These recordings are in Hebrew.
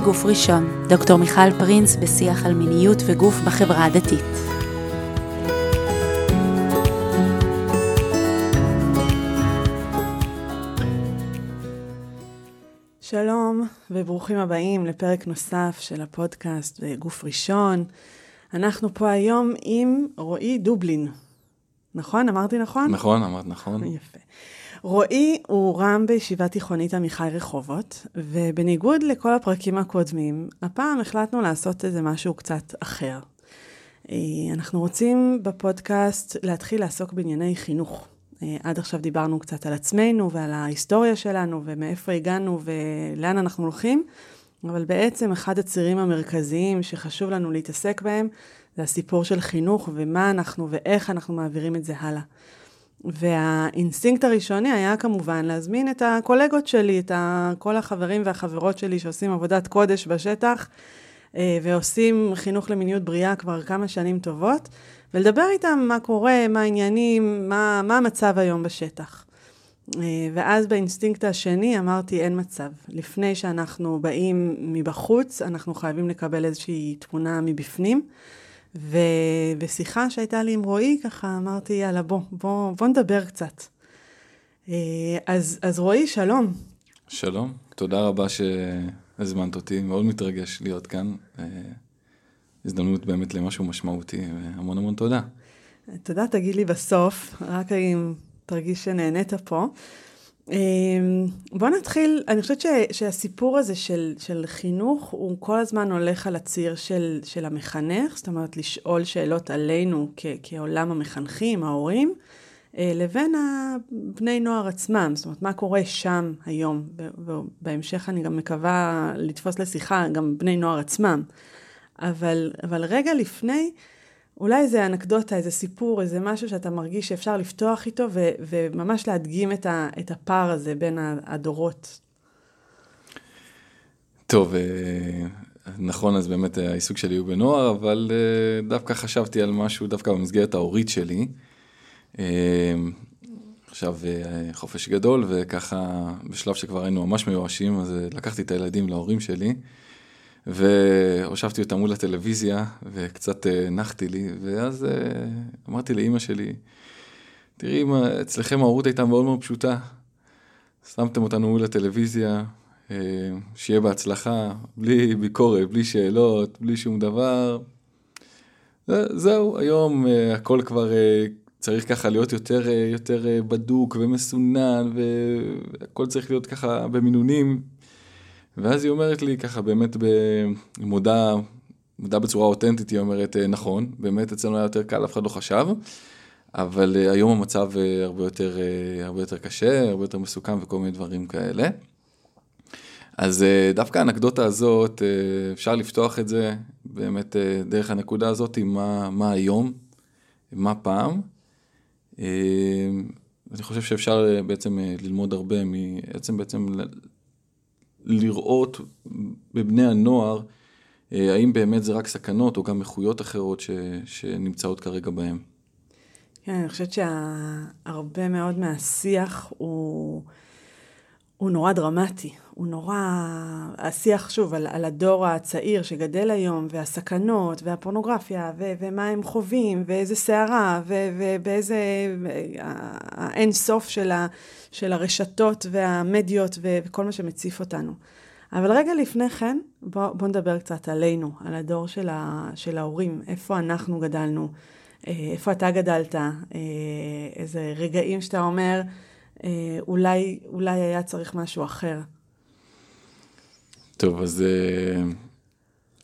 בגוף ראשון, דוקטור מיכל פרינס בשיח על מיניות וגוף בחברה הדתית. שלום וברוכים הבאים לפרק נוסף של הפודקאסט בגוף ראשון. אנחנו פה היום עם רועי דובלין. נכון? אמרתי נכון? נכון, אמרת נכון. יפה. רועי הוא רם בישיבה תיכונית עמיחי רחובות, ובניגוד לכל הפרקים הקודמים, הפעם החלטנו לעשות איזה משהו קצת אחר. אה, אנחנו רוצים בפודקאסט להתחיל לעסוק בענייני חינוך. אה, עד עכשיו דיברנו קצת על עצמנו ועל ההיסטוריה שלנו ומאיפה הגענו ולאן אנחנו הולכים, אבל בעצם אחד הצירים המרכזיים שחשוב לנו להתעסק בהם זה הסיפור של חינוך ומה אנחנו ואיך אנחנו מעבירים את זה הלאה. והאינסטינקט הראשוני היה כמובן להזמין את הקולגות שלי, את כל החברים והחברות שלי שעושים עבודת קודש בשטח אה, ועושים חינוך למיניות בריאה כבר כמה שנים טובות, ולדבר איתם מה קורה, מה העניינים, מה, מה המצב היום בשטח. אה, ואז באינסטינקט השני אמרתי, אין מצב. לפני שאנחנו באים מבחוץ, אנחנו חייבים לקבל איזושהי תמונה מבפנים. ובשיחה שהייתה לי עם רועי, ככה אמרתי, יאללה, בוא, בוא, בוא נדבר קצת. אה, אז, אז רועי, שלום. שלום, תודה רבה שהזמנת אותי, מאוד מתרגש להיות כאן. אה, הזדמנות באמת למשהו משמעותי, והמון המון תודה. תודה, תגיד לי בסוף, רק אם תרגיש שנהנית פה. אמ, בוא נתחיל, אני חושבת ש, שהסיפור הזה של, של חינוך, הוא כל הזמן הולך על הציר של, של המחנך, זאת אומרת לשאול שאלות עלינו כ, כעולם המחנכים, ההורים, אה, לבין הבני נוער עצמם, זאת אומרת, מה קורה שם היום, ובהמשך אני גם מקווה לתפוס לשיחה גם בני נוער עצמם. אבל, אבל רגע לפני, אולי איזה אנקדוטה, איזה סיפור, איזה משהו שאתה מרגיש שאפשר לפתוח איתו ו- וממש להדגים את, ה- את הפער הזה בין הדורות. טוב, אה, נכון, אז באמת העיסוק שלי הוא בנוער, אבל אה, דווקא חשבתי על משהו דווקא במסגרת ההורית שלי. אה, עכשיו חופש גדול, וככה בשלב שכבר היינו ממש מיואשים, אז לקחתי את הילדים להורים שלי. והושבתי אותה מול הטלוויזיה, וקצת אה, נחתי לי, ואז אה, אמרתי לאימא שלי, תראי, אצלכם ההורות הייתה מאוד מאוד פשוטה. שמתם אותנו מול הטלוויזיה, אה, שיהיה בהצלחה, בלי ביקורת, בלי שאלות, בלי שום דבר. זהו, היום הכל כבר צריך ככה להיות יותר, יותר בדוק ומסונן, והכל צריך להיות ככה במינונים. ואז היא אומרת לי ככה באמת במודע, מודע בצורה אותנטית, היא אומרת, אה, נכון, באמת אצלנו היה יותר קל, אף אחד לא חשב, אבל אה, היום המצב אה, הרבה יותר, הרבה יותר קשה, הרבה יותר מסוכן וכל מיני דברים כאלה. אז דווקא האנקדוטה הזאת, אפשר לפתוח את זה באמת דרך הנקודה הזאת, מה, מה היום, מה פעם. אני חושב שאפשר בעצם ללמוד הרבה מעצם בעצם לראות בבני הנוער, אה, האם באמת זה רק סכנות או גם איכויות אחרות ש, שנמצאות כרגע בהם. כן, אני חושבת שהרבה מאוד מהשיח הוא, הוא נורא דרמטי. הוא נורא... השיח, שוב, על, על הדור הצעיר שגדל היום, והסכנות, והפורנוגרפיה, ו, ומה הם חווים, ואיזה סערה, ו, ובאיזה... האין סוף של, ה, של הרשתות והמדיות וכל מה שמציף אותנו. אבל רגע לפני כן, בוא, בוא נדבר קצת עלינו, על הדור של, ה, של ההורים, איפה אנחנו גדלנו, אה, איפה אתה גדלת, אה, איזה רגעים שאתה אומר, אה, אולי, אולי היה צריך משהו אחר. טוב, אז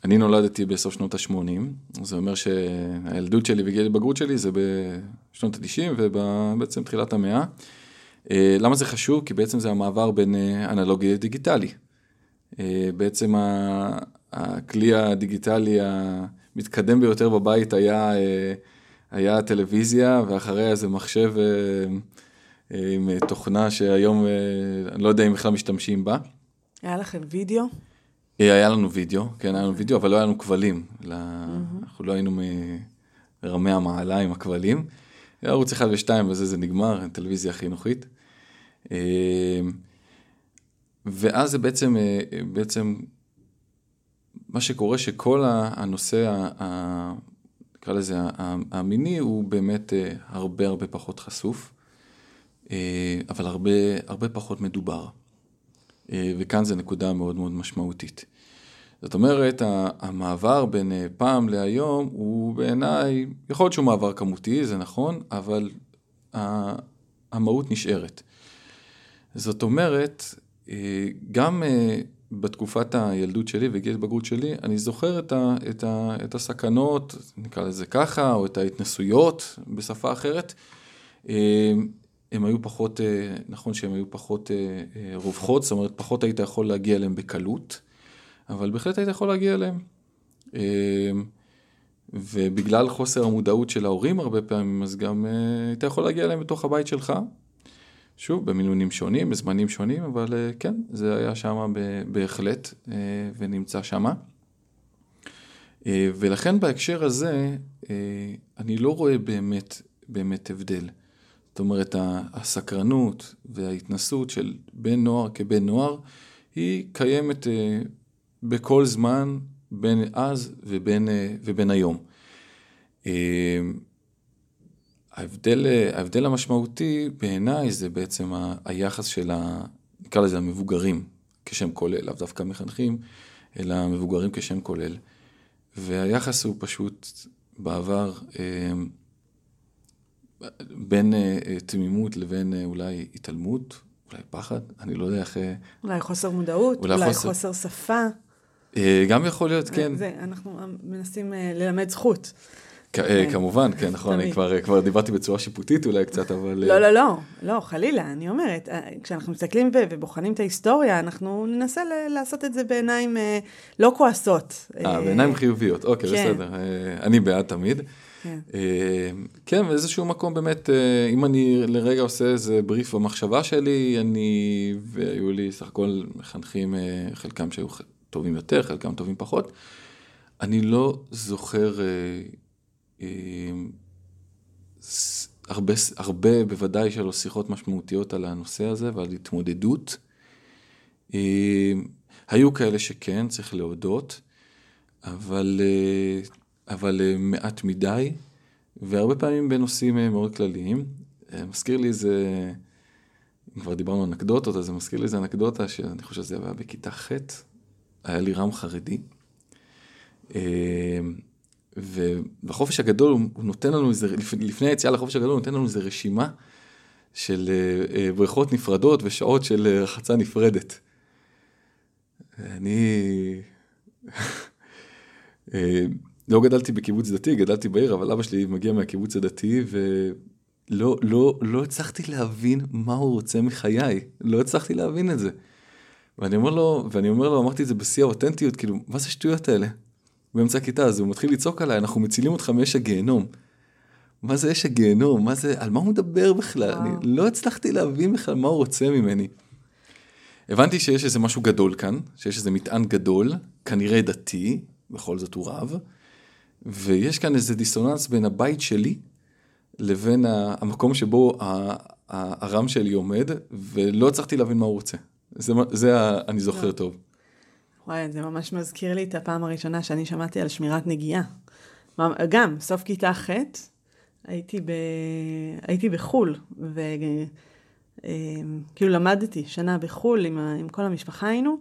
אני נולדתי בסוף שנות ה-80, זה אומר שהילדות שלי וגיל הבגרות שלי זה בשנות ה-90 ובעצם תחילת המאה. אה, למה זה חשוב? כי בעצם זה המעבר בין אה, אנלוגי לדיגיטלי. אה, בעצם הכלי הדיגיטלי המתקדם ביותר בבית היה, היה הטלוויזיה, ואחריה זה מחשב עם תוכנה שהיום אני לא יודע אם בכלל משתמשים בה. היה לכם וידאו? היה לנו וידאו, כן, היה לנו וידאו, אבל לא היה לנו כבלים. אנחנו לא היינו מרמי המעלה עם הכבלים. ערוץ 1 ו-2 וזה זה נגמר, טלוויזיה חינוכית. אה, ואז זה בעצם, אה, בעצם מה שקורה שכל הנושא, נקרא לזה, המיני, הוא באמת הרבה הרבה פחות חשוף, אבל הרבה, הרבה פחות מדובר. וכאן זו נקודה מאוד מאוד משמעותית. זאת אומרת, המעבר בין פעם להיום הוא בעיניי, יכול להיות שהוא מעבר כמותי, זה נכון, אבל המהות נשארת. זאת אומרת, גם בתקופת הילדות שלי וגיל בגרות שלי, אני זוכר את, ה, את, ה, את הסכנות, נקרא לזה ככה, או את ההתנסויות בשפה אחרת. הם היו פחות, נכון שהן היו פחות רווחות, זאת אומרת, פחות היית יכול להגיע אליהם בקלות, אבל בהחלט היית יכול להגיע אליהם. ובגלל חוסר המודעות של ההורים הרבה פעמים, אז גם היית יכול להגיע אליהם בתוך הבית שלך. שוב, במינונים שונים, בזמנים שונים, אבל כן, זה היה שם בהחלט ונמצא שם. ולכן בהקשר הזה, אני לא רואה באמת, באמת הבדל. זאת אומרת, הסקרנות וההתנסות של בן נוער כבן נוער, היא קיימת בכל זמן, בין אז ובין, ובין היום. ההבדל, ההבדל המשמעותי בעיניי זה בעצם היחס של, ה, נקרא לזה המבוגרים כשם כולל, לאו דווקא מחנכים, אלא המבוגרים כשם כולל. והיחס הוא פשוט בעבר בין תמימות לבין אולי התעלמות, אולי פחד, אני לא יודע איך... אולי חוסר מודעות, אולי, אולי חוסר... חוסר שפה. גם יכול להיות, כן. זה, אנחנו מנסים ללמד זכות. כן. כמובן, כן, נכון, אני כבר דיברתי בצורה שיפוטית אולי קצת, אבל... לא, לא, לא, לא, חלילה, אני אומרת, כשאנחנו מסתכלים ובוחנים את ההיסטוריה, אנחנו ננסה לעשות את זה בעיניים לא כועסות. אה, בעיניים חיוביות, אוקיי, כן. בסדר, אני בעד תמיד. כן. כן, באיזשהו מקום באמת, אם אני לרגע עושה איזה בריף במחשבה שלי, אני, והיו לי סך הכל מחנכים, חלקם שהיו טובים יותר, חלקם טובים פחות, אני לא זוכר... הרבה, הרבה בוודאי שלו שיחות משמעותיות על הנושא הזה ועל התמודדות. היו כאלה שכן, צריך להודות, אבל, אבל מעט מדי, והרבה פעמים בנושאים מאוד כלליים. מזכיר לי איזה, אם כבר דיברנו אנקדוטות, אז זה מזכיר לי איזה אנקדוטה שאני חושב שזה היה בכיתה ח', היה לי רם חרדי. ובחופש הגדול הוא נותן לנו איזה, לפני היציאה לחופש הגדול הוא נותן לנו איזה רשימה של בריכות נפרדות ושעות של רחצה נפרדת. אני לא גדלתי בקיבוץ דתי, גדלתי בעיר, אבל אבא שלי מגיע מהקיבוץ הדתי ולא לא, לא הצלחתי להבין מה הוא רוצה מחיי, לא הצלחתי להבין את זה. ואני אומר לו, ואני אומר לו, אמרתי את זה בשיא האותנטיות, כאילו, מה זה השטויות האלה? באמצע הכיתה, אז הוא מתחיל לצעוק עליי, אנחנו מצילים אותך מאש הגיהנום. מה זה אש הגיהנום? מה זה, על מה הוא מדבר בכלל? וואו. אני לא הצלחתי להבין בכלל מה הוא רוצה ממני. הבנתי שיש איזה משהו גדול כאן, שיש איזה מטען גדול, כנראה דתי, בכל זאת הוא רב, ויש כאן איזה דיסוננס בין הבית שלי לבין המקום שבו הרם שלי עומד, ולא הצלחתי להבין מה הוא רוצה. זה, זה אני זוכר לא. טוב. וואי, זה ממש מזכיר לי את הפעם הראשונה שאני שמעתי על שמירת נגיעה. גם, סוף כיתה ח', הייתי, ב... הייתי בחו"ל, וכאילו אה, למדתי שנה בחו"ל, עם, ה... עם כל המשפחה היינו,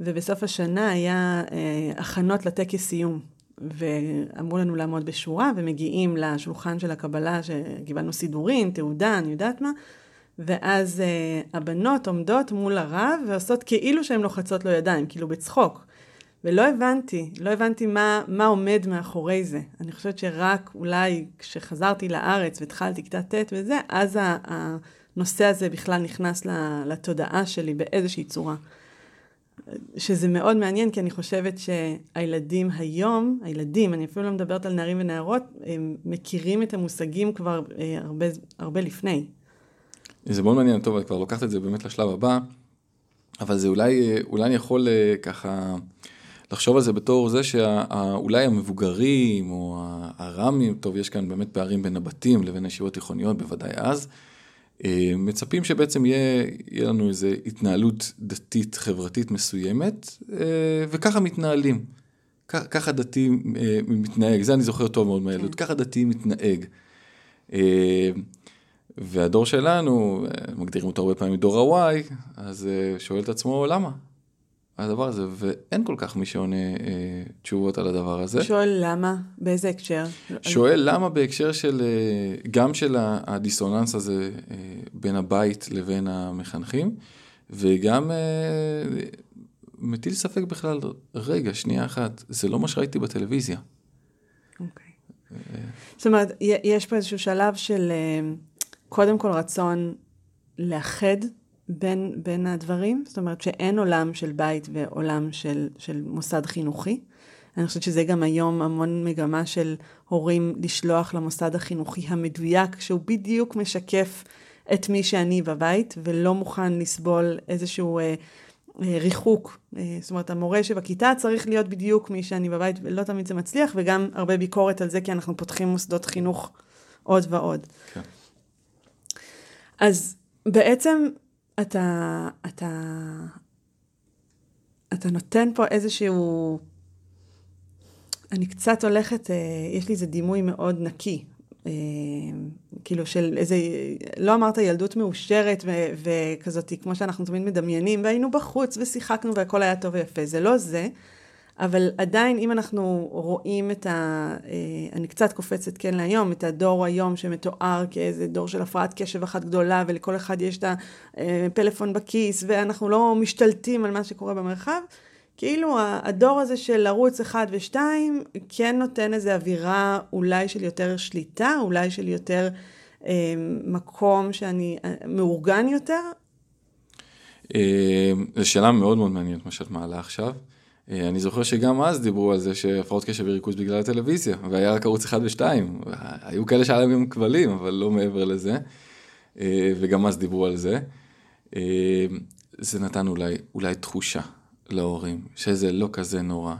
ובסוף השנה היה אה, הכנות לטקס סיום. ואמרו לנו לעמוד בשורה, ומגיעים לשולחן של הקבלה, שקיבלנו סידורים, תעודה, אני יודעת מה, ואז uh, הבנות עומדות מול הרב ועושות כאילו שהן לוחצות לו ידיים, כאילו בצחוק. ולא הבנתי, לא הבנתי מה, מה עומד מאחורי זה. אני חושבת שרק אולי כשחזרתי לארץ והתחלתי כיתה ט' וזה, אז הנושא הזה בכלל נכנס לתודעה שלי באיזושהי צורה. שזה מאוד מעניין, כי אני חושבת שהילדים היום, הילדים, אני אפילו לא מדברת על נערים ונערות, הם מכירים את המושגים כבר אה, הרבה, הרבה לפני. זה מאוד מעניין, טוב, את כבר לוקחת את זה באמת לשלב הבא, אבל זה אולי, אולי אני יכול אה, ככה לחשוב על זה בתור זה שאולי המבוגרים או הר"מים, טוב, יש כאן באמת פערים בין הבתים לבין הישיבות תיכוניות, בוודאי אז, אה, מצפים שבעצם יהיה, יהיה לנו איזו התנהלות דתית חברתית מסוימת, אה, וככה מתנהלים. ככה דתי אה, מתנהג, זה אני זוכר טוב מאוד מהילדות, כן. ככה דתי מתנהג. אה, והדור שלנו, אה, מגדירים אותו הרבה פעמים דור ה-Y, אז שואל את עצמו למה? הדבר הזה, ואין כל כך מי שעונה אה, תשובות על הדבר הזה. שואל למה? באיזה הקשר? שואל למה בהקשר של, אה, גם של הדיסוננס הזה אה, בין הבית לבין המחנכים, וגם אה, מטיל ספק בכלל, רגע, שנייה אחת, זה לא מה שראיתי בטלוויזיה. אוקיי. אה, זאת אומרת, יש פה איזשהו שלב של אה, קודם כל רצון לאחד בין, בין הדברים, זאת אומרת שאין עולם של בית ועולם של, של מוסד חינוכי. אני חושבת שזה גם היום המון מגמה של הורים לשלוח למוסד החינוכי המדויק, שהוא בדיוק משקף את מי שאני בבית, ולא מוכן לסבול איזשהו אה, אה, ריחוק. אה, זאת אומרת, המורה שבכיתה צריך להיות בדיוק מי שאני בבית, ולא תמיד זה מצליח, וגם הרבה ביקורת על זה, כי אנחנו פותחים מוסדות חינוך עוד ועוד. כן. אז בעצם אתה, אתה, אתה נותן פה איזשהו... אני קצת הולכת, אה, יש לי איזה דימוי מאוד נקי, אה, כאילו של איזה, לא אמרת ילדות מאושרת ו- וכזאת, כמו שאנחנו תמיד מדמיינים, והיינו בחוץ ושיחקנו והכל היה טוב ויפה, זה לא זה, אבל עדיין, אם אנחנו רואים את ה... אה, אני קצת קופצת כן להיום, את הדור היום שמתואר כאיזה דור של הפרעת קשב אחת גדולה, ולכל אחד יש את הפלאפון אה, בכיס, ואנחנו לא משתלטים על מה שקורה במרחב, כאילו הדור הזה של ערוץ אחד ושתיים, כן נותן איזו אווירה אולי של יותר שליטה, אולי של יותר אה, מקום שאני, אה, מאורגן יותר. זו שאלה מאוד מאוד מעניינת מה שאת מעלה עכשיו. אה, אני זוכר שגם אז דיברו על זה שהפרעות קשב וריכוז בגלל הטלוויזיה, והיה רק ערוץ 1 ו-2. היו כאלה שהיה להם גם כבלים, אבל לא מעבר לזה. אה, וגם אז דיברו על זה. אה, זה נתן אולי, אולי תחושה להורים, שזה לא כזה נורא.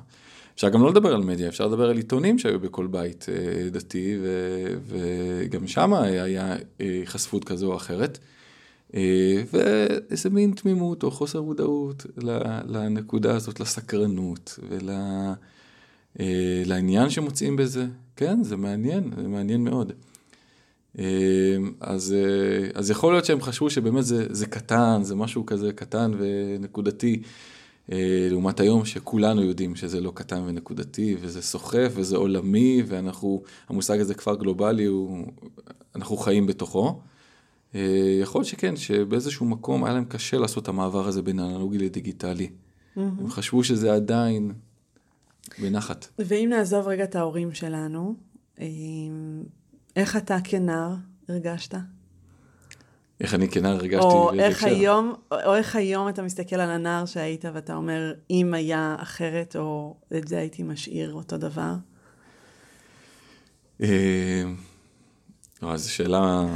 אפשר גם לא לדבר על מדיה, אפשר לדבר על עיתונים שהיו בכל בית דתי, ו- וגם שם היה חשפות כזו או אחרת. אה, ואיזה מין תמימות או חוסר מודעות לנקודה הזאת, לסקרנות ולעניין אה, שמוצאים בזה. כן, זה מעניין, זה מעניין מאוד. אה, אז, אז יכול להיות שהם חשבו שבאמת זה, זה קטן, זה משהו כזה קטן ונקודתי, לעומת היום שכולנו יודעים שזה לא קטן ונקודתי, וזה סוחף וזה עולמי, ואנחנו, המושג הזה כפר גלובלי, הוא, אנחנו חיים בתוכו. אה, יכול שכן, שבאיזשהו מקום היה להם קשה לעשות את המעבר הזה בין אנלוגי לדיגיטלי. Mm-hmm. הם חשבו שזה עדיין בנחת. ואם נעזוב רגע את ההורים שלנו, אה, איך אתה כנער הרגשת? איך אני כנער הרגשתי? או איך, היום, או איך היום אתה מסתכל על הנער שהיית ואתה אומר, אם היה אחרת, או את זה הייתי משאיר אותו דבר? אה, זו שאלה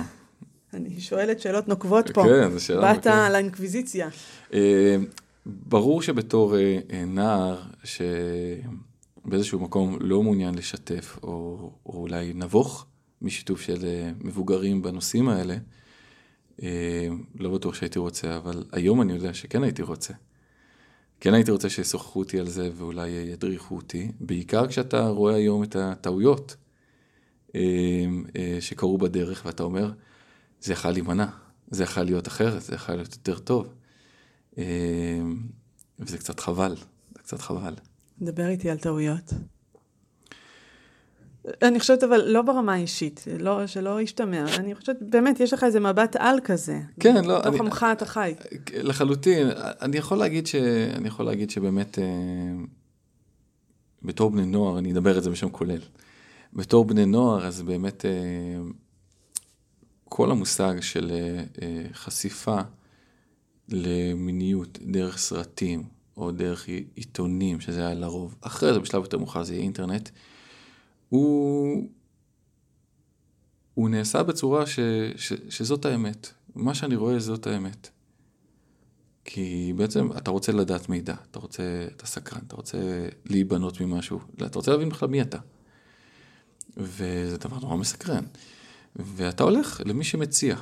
אני שואלת שאלות נוקבות פה. כן, זו שאלה. באת. לאינקוויזיציה. אה, ברור שבתור אה, אה, נער, שבאיזשהו מקום לא מעוניין לשתף, או, או אולי נבוך משיתוף של מבוגרים בנושאים האלה, לא בטוח שהייתי רוצה, אבל היום אני יודע שכן הייתי רוצה. כן הייתי רוצה שישוחחו אותי על זה ואולי ידריכו אותי, בעיקר כשאתה רואה היום את הטעויות שקרו בדרך ואתה אומר, זה יכול להימנע, זה יכול להיות אחרת, זה יכול להיות יותר טוב. אמ, וזה קצת חבל, זה קצת חבל. דבר איתי על טעויות. אני חושבת, אבל לא ברמה האישית, לא, שלא ישתמע. אני חושבת, באמת, יש לך איזה מבט על כזה. כן, לא, בתוך עמך אתה חי. לחלוטין. אני יכול להגיד, ש, אני יכול להגיד שבאמת, אה, בתור בני נוער, אני אדבר את זה בשם כולל. בתור בני נוער, אז באמת, אה, כל המושג של אה, אה, חשיפה למיניות דרך סרטים או דרך עיתונים, שזה היה לרוב, אחרי זה בשלב יותר מאוחר זה יהיה אינטרנט, הוא, הוא נעשה בצורה ש, ש, שזאת האמת. מה שאני רואה זאת האמת. כי בעצם אתה רוצה לדעת מידע, אתה רוצה, אתה סקרן, אתה רוצה להיבנות ממשהו, אתה רוצה להבין בכלל מי אתה. וזה דבר נורא מסקרן. ואתה הולך למי שמציע.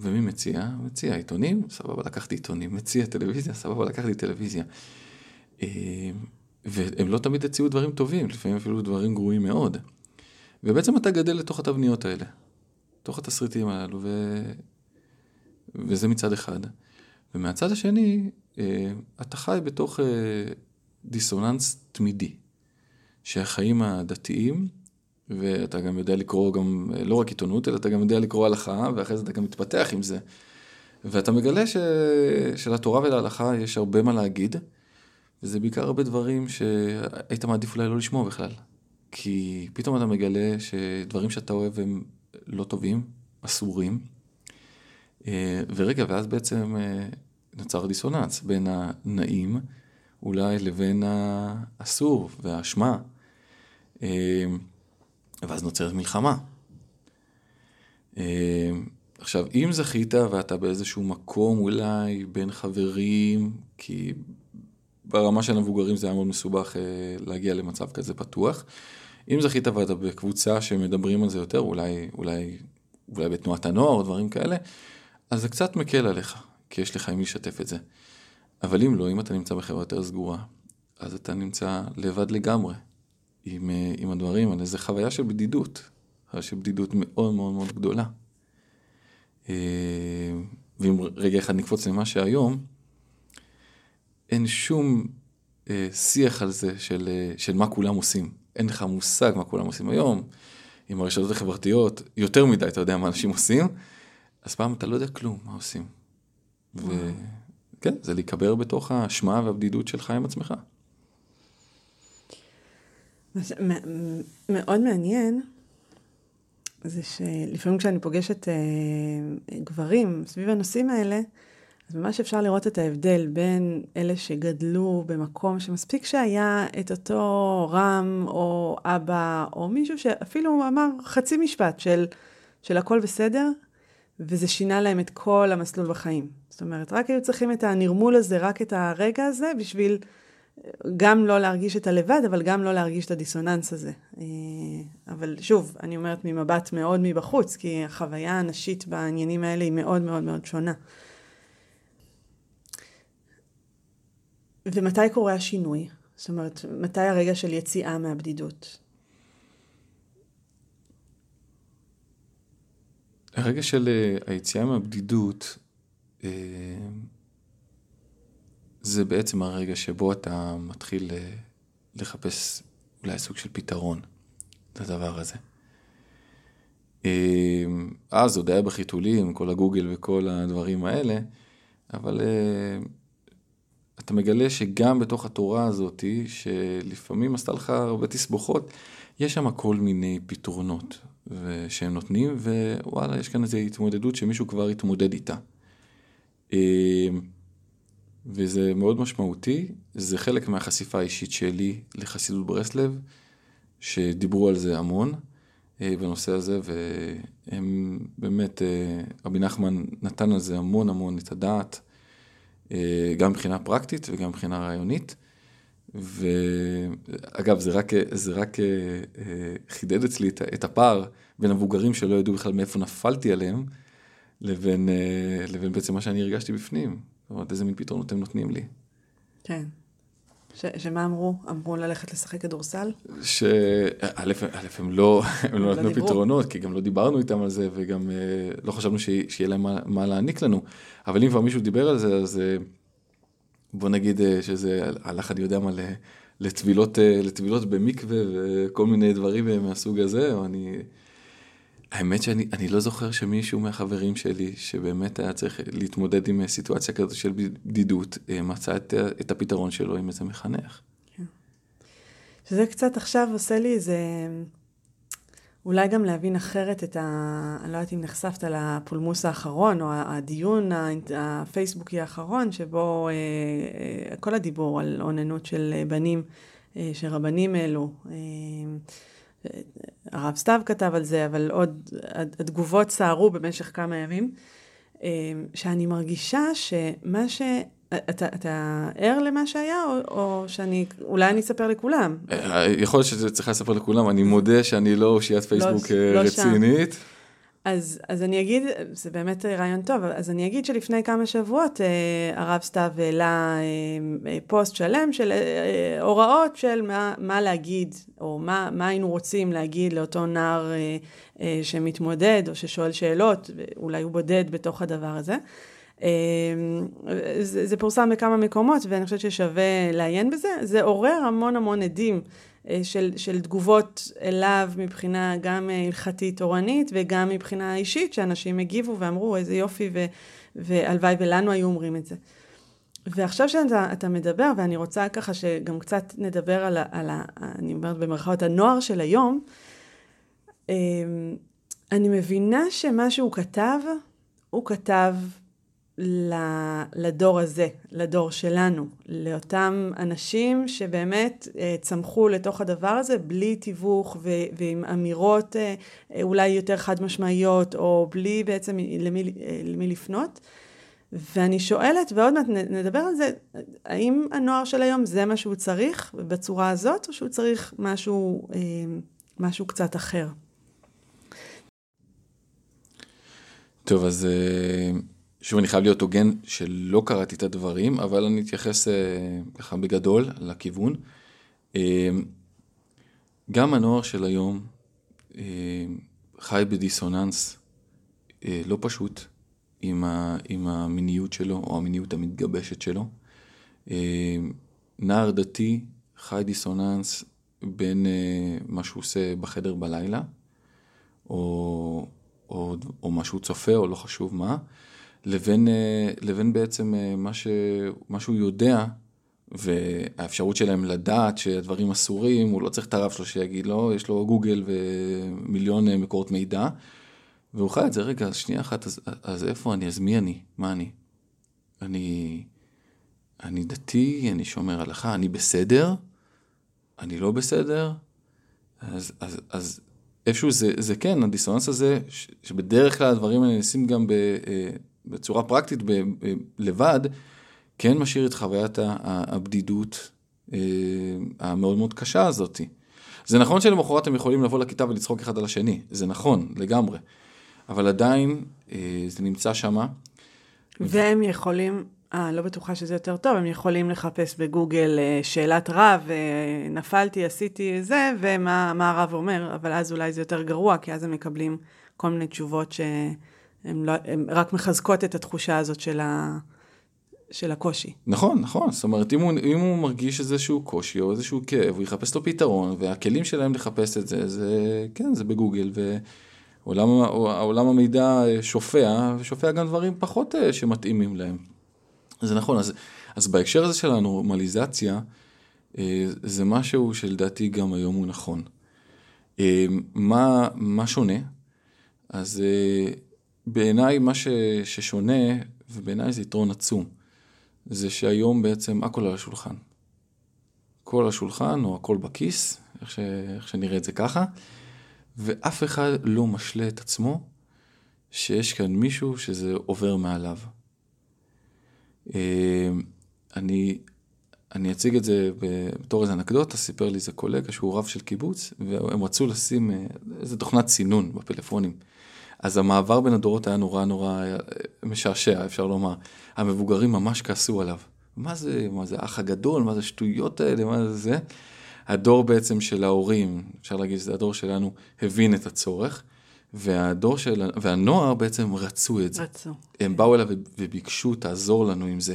ומי מציע? מציע עיתונים, סבבה, לקחתי עיתונים. מציע טלוויזיה, סבבה, לקחתי טלוויזיה. אה, והם לא תמיד הציעו דברים טובים, לפעמים אפילו דברים גרועים מאוד. ובעצם אתה גדל לתוך התבניות האלה, לתוך התסריטים הללו, ו... וזה מצד אחד. ומהצד השני, אה, אתה חי בתוך אה, דיסוננס תמידי, שהחיים הדתיים, ואתה גם יודע לקרוא גם, לא רק עיתונות, אלא אתה גם יודע לקרוא הלכה, ואחרי זה אתה גם מתפתח עם זה. ואתה מגלה ש... שלתורה ולהלכה יש הרבה מה להגיד, וזה בעיקר הרבה דברים שהיית מעדיף אולי לא לשמוע בכלל. כי פתאום אתה מגלה שדברים שאתה אוהב הם לא טובים, אסורים. אה, ורגע, ואז בעצם אה, נוצר דיסוננס בין הנעים אולי לבין האסור והאשמה. אה, ואז נוצרת מלחמה. עכשיו, אם זכית ואתה באיזשהו מקום אולי בין חברים, כי ברמה של המבוגרים זה היה מאוד מסובך להגיע למצב כזה פתוח, אם זכית ואתה בקבוצה שמדברים על זה יותר, אולי, אולי, אולי בתנועת הנוער או דברים כאלה, אז זה קצת מקל עליך, כי יש לך עם מי לשתף את זה. אבל אם לא, אם אתה נמצא בחברה יותר סגורה, אז אתה נמצא לבד לגמרי עם, אה, עם הדברים האלה. זו חוויה של בדידות, חוויה של בדידות מאוד מאוד מאוד גדולה. אה, ואם רגע אחד נקפוץ למה שהיום, אין שום אה, שיח על זה של, של מה כולם עושים. אין לך מושג מה כולם עושים היום. עם הרשתות החברתיות, יותר מדי אתה יודע מה אנשים עושים, אז פעם אתה לא יודע כלום מה עושים. וכן, זה להיקבר בתוך האשמה והבדידות שלך עם עצמך. מאוד מעניין, זה שלפעמים כשאני פוגשת אה, גברים סביב הנושאים האלה, אז ממש אפשר לראות את ההבדל בין אלה שגדלו במקום שמספיק שהיה את אותו רם או אבא או מישהו שאפילו אמר חצי משפט של, של הכל בסדר, וזה שינה להם את כל המסלול בחיים. זאת אומרת, רק היו צריכים את הנרמול הזה, רק את הרגע הזה, בשביל גם לא להרגיש את הלבד, אבל גם לא להרגיש את הדיסוננס הזה. אה, אבל שוב, אני אומרת ממבט מאוד מבחוץ, כי החוויה הנשית בעניינים האלה היא מאוד מאוד מאוד שונה. ומתי קורה השינוי? זאת אומרת, מתי הרגע של יציאה מהבדידות? הרגע של אה, היציאה מהבדידות, אה, זה בעצם הרגע שבו אתה מתחיל אה, לחפש אולי סוג של פתרון לדבר הזה. אז עוד היה בחיתולים, כל הגוגל וכל הדברים האלה, אבל אתה מגלה שגם בתוך התורה הזאת, שלפעמים עשתה לך הרבה תסבוכות, יש שם כל מיני פתרונות שהם נותנים, ווואלה, יש כאן איזו התמודדות שמישהו כבר התמודד איתה. וזה מאוד משמעותי, זה חלק מהחשיפה האישית שלי לחסידות ברסלב, שדיברו על זה המון אה, בנושא הזה, והם באמת, אה, רבי נחמן נתן על זה המון המון את הדעת. אה, גם מבחינה פרקטית וגם מבחינה רעיונית. ואגב, זה רק, זה רק חידד אצלי את הפער בין המבוגרים שלא ידעו בכלל מאיפה נפלתי עליהם, לבין, לבין בעצם מה שאני הרגשתי בפנים. זאת אומרת, איזה מין פתרונות הם נותנים לי. כן. ש, שמה אמרו? אמרו ללכת לשחק כדורסל? שא', הם לא, הם לא, לא נתנו פתרונות, כי גם לא דיברנו איתם על זה, וגם אה, לא חשבנו ש, שיהיה להם מה, מה להעניק לנו. אבל אם כבר מישהו דיבר על זה, אז אה, בוא נגיד אה, שזה הלך, אני יודע מה, לטבילות, לטבילות במקווה וכל מיני דברים מהסוג הזה, או אני... האמת שאני לא זוכר שמישהו מהחברים שלי, שבאמת היה צריך להתמודד עם סיטואציה כזאת של בדידות, אה, מצא את, את הפתרון שלו עם איזה מחנך. כן. שזה קצת עכשיו עושה לי איזה... אולי גם להבין אחרת את ה... אני לא יודעת אם נחשפת לפולמוס האחרון, או הדיון הפייסבוקי האחרון, שבו אה, אה, כל הדיבור על אוננות של בנים, שרבנים אלו. הרב סתיו כתב על זה, אבל עוד, התגובות סערו במשך כמה ימים, אה, שאני מרגישה שמה ש... אתה, אתה ער למה שהיה, או, או שאני, אולי אני אספר לכולם? אה, יכול להיות שזה צריך לספר לכולם, אני מודה שאני לא אושיית לא, פייסבוק לא, רצינית. אז, אז אני אגיד, זה באמת רעיון טוב, אז אני אגיד שלפני כמה שבועות אה, הרב סתיו העלה אה, אה, פוסט שלם של אה, אה, הוראות של מה, מה להגיד, או מה, מה היינו רוצים להגיד לאותו נער אה, אה, שמתמודד, או ששואל שאלות, אולי הוא בודד בתוך הדבר הזה. אה, זה, זה פורסם בכמה מקומות, ואני חושבת ששווה לעיין בזה. זה עורר המון המון עדים. אה, של, של תגובות אליו מבחינה גם אה, הלכתית תורנית וגם מבחינה אישית, שאנשים הגיבו ואמרו איזה יופי ו, והלוואי ולנו היו אומרים את זה. ועכשיו שאתה מדבר, ואני רוצה ככה שגם קצת נדבר על, על ה, אני אומרת במרכאות, הנוער של היום, אה, אני מבינה שמה שהוא כתב, הוא כתב לדור הזה, לדור שלנו, לאותם אנשים שבאמת אה, צמחו לתוך הדבר הזה בלי תיווך ועם אמירות אה, אולי יותר חד משמעיות, או בלי בעצם למי, אה, למי לפנות. ואני שואלת, ועוד מעט נדבר על זה, האם הנוער של היום זה מה שהוא צריך בצורה הזאת, או שהוא צריך משהו, משהו קצת אחר? טוב, אז... שוב, אני חייב להיות הוגן שלא קראתי את הדברים, אבל אני אתייחס אה, ככה בגדול לכיוון. אה, גם הנוער של היום אה, חי בדיסוננס לא פשוט עם, ה, עם המיניות שלו, או המיניות המתגבשת שלו. נער דתי חי דיסוננס בין מה שהוא עושה בחדר בלילה, או, או, או מה שהוא צופה, או לא חשוב מה. לבין, אה, לבין בעצם אה, מה, ש, מה שהוא יודע, והאפשרות שלהם לדעת שהדברים אסורים, הוא לא צריך את הרב שלו שיגיד לו, יש לו גוגל ומיליון אה, מקורות מידע, והוא חי את זה, רגע, שנייה אחת, אז, אז איפה אני, אז מי אני? מה אני? אני, אני דתי, אני שומר הלכה, אני בסדר? אני לא בסדר? אז, אז, אז איפשהו זה, זה כן, הדיסוננס הזה, שבדרך כלל הדברים האלה נעשים גם ב... בצורה פרקטית ב, ב, לבד, כן משאיר את חוויית הבדידות אה, המאוד מאוד קשה הזאת. זה נכון שלמחרת הם יכולים לבוא לכיתה ולצחוק אחד על השני, זה נכון, לגמרי. אבל עדיין אה, זה נמצא שמה. והם יכולים, אה, לא בטוחה שזה יותר טוב, הם יכולים לחפש בגוגל אה, שאלת רב, אה, נפלתי, עשיתי זה, ומה הרב אומר, אבל אז אולי זה יותר גרוע, כי אז הם מקבלים כל מיני תשובות ש... הן לא, רק מחזקות את התחושה הזאת של, ה, של הקושי. נכון, נכון. זאת אומרת, אם הוא, אם הוא מרגיש איזשהו קושי או איזשהו כאב, הוא יחפש לו פתרון, והכלים שלהם לחפש את זה, זה, כן, זה בגוגל, ועולם המידע שופע, ושופע גם דברים פחות אה, שמתאימים להם. זה נכון, אז, אז בהקשר הזה של הנורמליזציה, אה, זה משהו שלדעתי גם היום הוא נכון. אה, מה, מה שונה? אז בעיניי מה ש, ששונה, ובעיניי זה יתרון עצום, זה שהיום בעצם הכל על השולחן. על השולחן, או הכל בכיס, איך, ש, איך שנראה את זה ככה, ואף אחד לא משלה את עצמו שיש כאן מישהו שזה עובר מעליו. אה, אני, אני אציג את זה בתור איזה אנקדוטה, סיפר לי איזה קולגה שהוא רב של קיבוץ, והם רצו לשים אה, איזה תוכנת סינון בפלאפונים. אז המעבר בין הדורות היה נורא נורא אה, משעשע, אפשר לומר. המבוגרים ממש כעסו עליו. מה זה, מה זה האח הגדול, מה זה השטויות האלה, מה זה זה? הדור בעצם של ההורים, אפשר להגיד שזה הדור שלנו, הבין את הצורך, והדור של, והנוער בעצם רצו את זה. רצו. הם באו אליו וביקשו, תעזור לנו עם זה.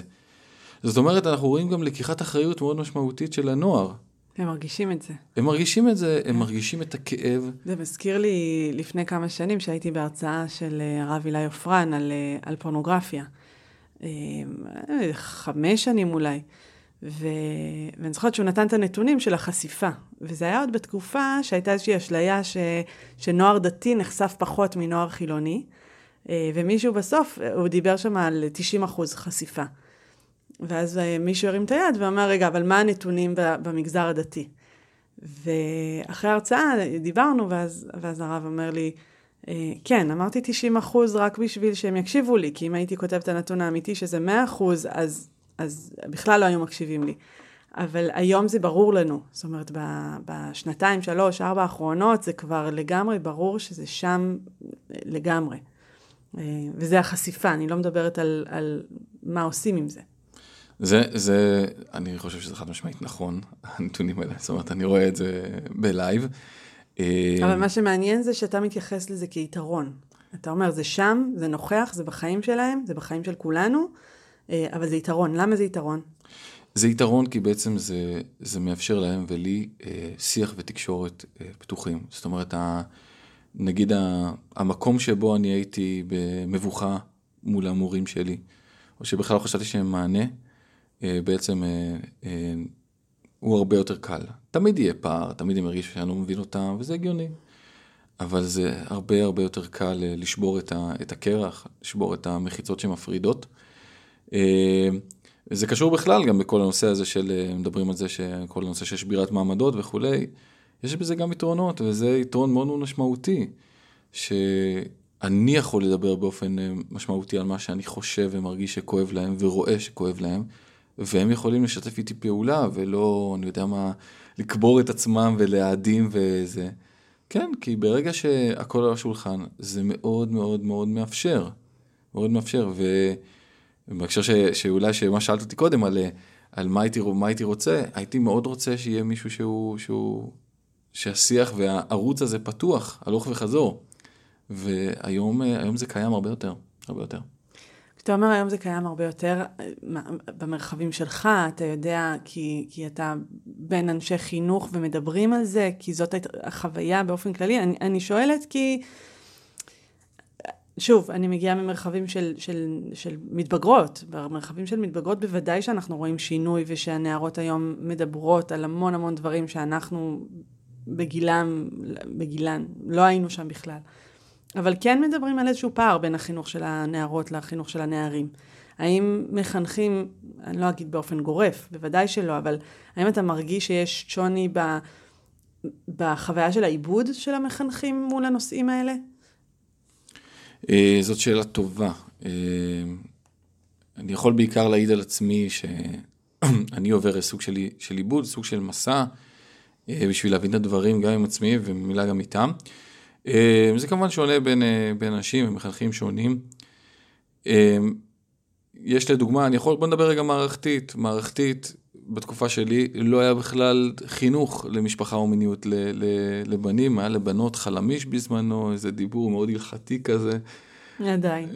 זאת אומרת, אנחנו רואים גם לקיחת אחריות מאוד משמעותית של הנוער. הם מרגישים את זה. הם מרגישים את זה, הם מרגישים את הכאב. זה מזכיר לי לפני כמה שנים שהייתי בהרצאה של אה, הרב אילי עופרן על, אה, על פורנוגרפיה. אה, חמש שנים אולי. ו... ואני זוכרת שהוא נתן את הנתונים של החשיפה. וזה היה עוד בתקופה שהייתה איזושהי אשליה ש... שנוער דתי נחשף פחות מנוער חילוני. ומישהו בסוף, הוא דיבר שם על 90 אחוז חשיפה. ואז אה, מישהו הרים את היד ואמר, רגע, אבל מה הנתונים במגזר הדתי? ואחרי ההרצאה דיברנו, ואז, ואז הרב אומר לי, אה, כן, אמרתי 90 אחוז רק בשביל שהם יקשיבו לי, כי אם הייתי כותבת את הנתון האמיתי שזה 100 אחוז, אז, אז בכלל לא היו מקשיבים לי. אבל היום זה ברור לנו. זאת אומרת, בשנתיים, שלוש, ארבע האחרונות, זה כבר לגמרי ברור שזה שם לגמרי. אה, וזה החשיפה, אני לא מדברת על, על מה עושים עם זה. זה, זה, אני חושב שזה חד משמעית נכון, הנתונים האלה, זאת אומרת, אני רואה את זה בלייב. אה, אבל מה שמעניין זה שאתה מתייחס לזה כיתרון. אתה אומר, זה שם, זה נוכח, זה בחיים שלהם, זה בחיים של כולנו, אה, אבל זה יתרון. למה זה יתרון? זה יתרון כי בעצם זה, זה מאפשר להם ולי אה, שיח ותקשורת פתוחים. זאת אומרת, ה, נגיד ה, המקום שבו אני הייתי במבוכה מול המורים שלי, או שבכלל לא חשבתי שהם מענה, בעצם אה, אה, הוא הרבה יותר קל. תמיד יהיה פער, תמיד הם ירגישו שאני לא מבין אותם, וזה הגיוני. אבל זה הרבה הרבה יותר קל אה, לשבור את, ה, את הקרח, לשבור את המחיצות שמפרידות. אה, זה קשור בכלל גם בכל הנושא הזה של, אה, מדברים על זה שכל הנושא של שבירת מעמדות וכולי, יש בזה גם יתרונות, וזה יתרון מאוד מאוד משמעותי, שאני יכול לדבר באופן אה, משמעותי על מה שאני חושב ומרגיש שכואב להם ורואה שכואב להם, והם יכולים לשתף איתי פעולה ולא, אני יודע מה, לקבור את עצמם ולהאדים וזה. כן, כי ברגע שהכל על השולחן, זה מאוד מאוד מאוד מאפשר. מאוד מאפשר, ו... בהקשר ש, שאולי שמה שאלת אותי קודם על, על מה, הייתי, מה הייתי רוצה, הייתי מאוד רוצה שיהיה מישהו שהוא, שהוא, שהשיח והערוץ הזה פתוח, הלוך וחזור. והיום זה קיים הרבה יותר, הרבה יותר. כשאתה אומר היום זה קיים הרבה יותר, במרחבים שלך, אתה יודע, כי, כי אתה בין אנשי חינוך ומדברים על זה, כי זאת החוויה באופן כללי. אני, אני שואלת כי... שוב, אני מגיעה ממרחבים של, של, של מתבגרות. במרחבים של מתבגרות בוודאי שאנחנו רואים שינוי ושהנערות היום מדברות על המון המון דברים שאנחנו בגילם, בגילן, לא היינו שם בכלל. אבל כן מדברים על איזשהו פער בין החינוך של הנערות לחינוך של הנערים. האם מחנכים, אני לא אגיד באופן גורף, בוודאי שלא, אבל האם אתה מרגיש שיש שוני ב, בחוויה של העיבוד של המחנכים מול הנושאים האלה? אה, זאת שאלה טובה. אה, אני יכול בעיקר להעיד על עצמי שאני עובר סוג של, של עיבוד, סוג של מסע, אה, בשביל להבין את הדברים גם עם עצמי ומילה גם איתם. זה כמובן שונה בין, בין אנשים ומחנכים שונים. יש לדוגמה, אני יכול, בוא נדבר רגע מערכתית. מערכתית, בתקופה שלי, לא היה בכלל חינוך למשפחה ומיניות לבנים, היה לבנות חלמיש בזמנו, איזה דיבור מאוד הלכתי כזה. עדיין.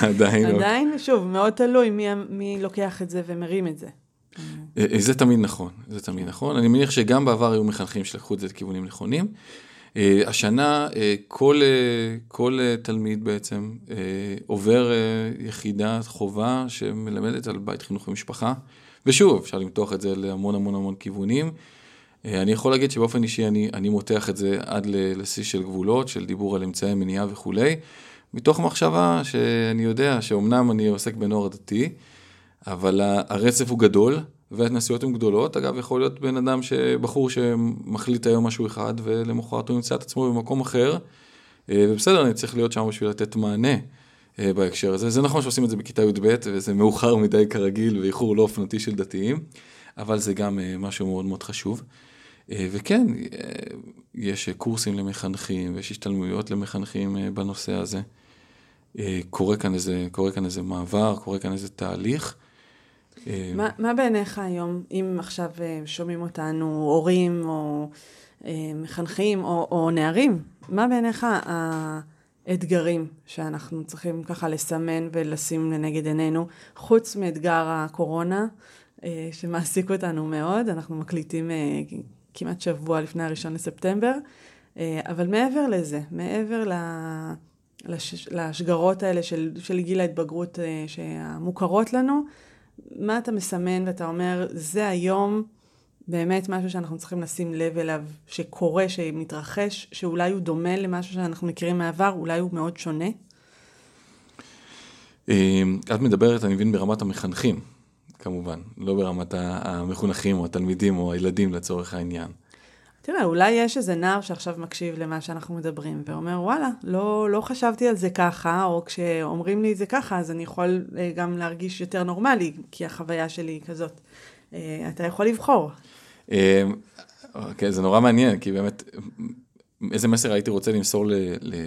עדיין. עדיין, שוב, מאוד תלוי מי, מי לוקח את זה ומרים את זה. אה, אה, זה תמיד נכון, זה תמיד נכון. אני מניח שגם בעבר היו מחנכים שלקחו את זה לכיוונים נכונים. אה, השנה כל, כל תלמיד בעצם עובר יחידת חובה שמלמדת על בית חינוך ומשפחה. ושוב, אפשר למתוח את זה להמון המון המון כיוונים. אה, אני יכול להגיד שבאופן אישי אני, אני מותח את זה עד לשיא של גבולות, של דיבור על אמצעי מניעה וכולי, מתוך מחשבה שאני יודע שאומנם אני עוסק בנוער דתי, אבל הרצף הוא גדול, וההתנסויות הן גדולות. אגב, יכול להיות בן אדם, בחור שמחליט היום משהו אחד, ולמחרת הוא ימצא את עצמו במקום אחר, אה, ובסדר, אני צריך להיות שם בשביל לתת מענה. אה, בהקשר הזה. זה נכון שעושים את זה בכיתה י"ב, וזה מאוחר מדי כרגיל, ואיחור לא אופנתי של דתיים, אבל זה גם אה, משהו מאוד מאוד חשוב. וכן, יש קורסים למחנכים, ויש השתלמויות למחנכים בנושא הזה. קורה כאן איזה, קורה כאן איזה מעבר, קורה כאן איזה תהליך. מה, מה בעיניך היום, אם עכשיו שומעים אותנו הורים או מחנכים או, או נערים, מה בעיניך ה... אתגרים שאנחנו צריכים ככה לסמן ולשים לנגד עינינו, חוץ מאתגר הקורונה, אה, שמעסיק אותנו מאוד, אנחנו מקליטים אה, כמעט שבוע לפני הראשון לספטמבר, אה, אבל מעבר לזה, מעבר לש, לשגרות האלה של, של גיל ההתבגרות שהמוכרות לנו, מה אתה מסמן ואתה אומר, זה היום באמת משהו שאנחנו צריכים לשים לב אליו, שקורה, שמתרחש, שאולי הוא דומה למשהו שאנחנו מכירים מהעבר, אולי הוא מאוד שונה? אמ, את מדברת, אני מבין, ברמת המחנכים, כמובן, לא ברמת המחונכים או התלמידים או הילדים לצורך העניין. תראה, אולי יש איזה נער שעכשיו מקשיב למה שאנחנו מדברים, ואומר, וואלה, לא, לא חשבתי על זה ככה, או כשאומרים לי את זה ככה, אז אני יכול אה, גם להרגיש יותר נורמלי, כי החוויה שלי היא כזאת. אתה יכול לבחור. כן, זה נורא מעניין, כי באמת, איזה מסר הייתי רוצה למסור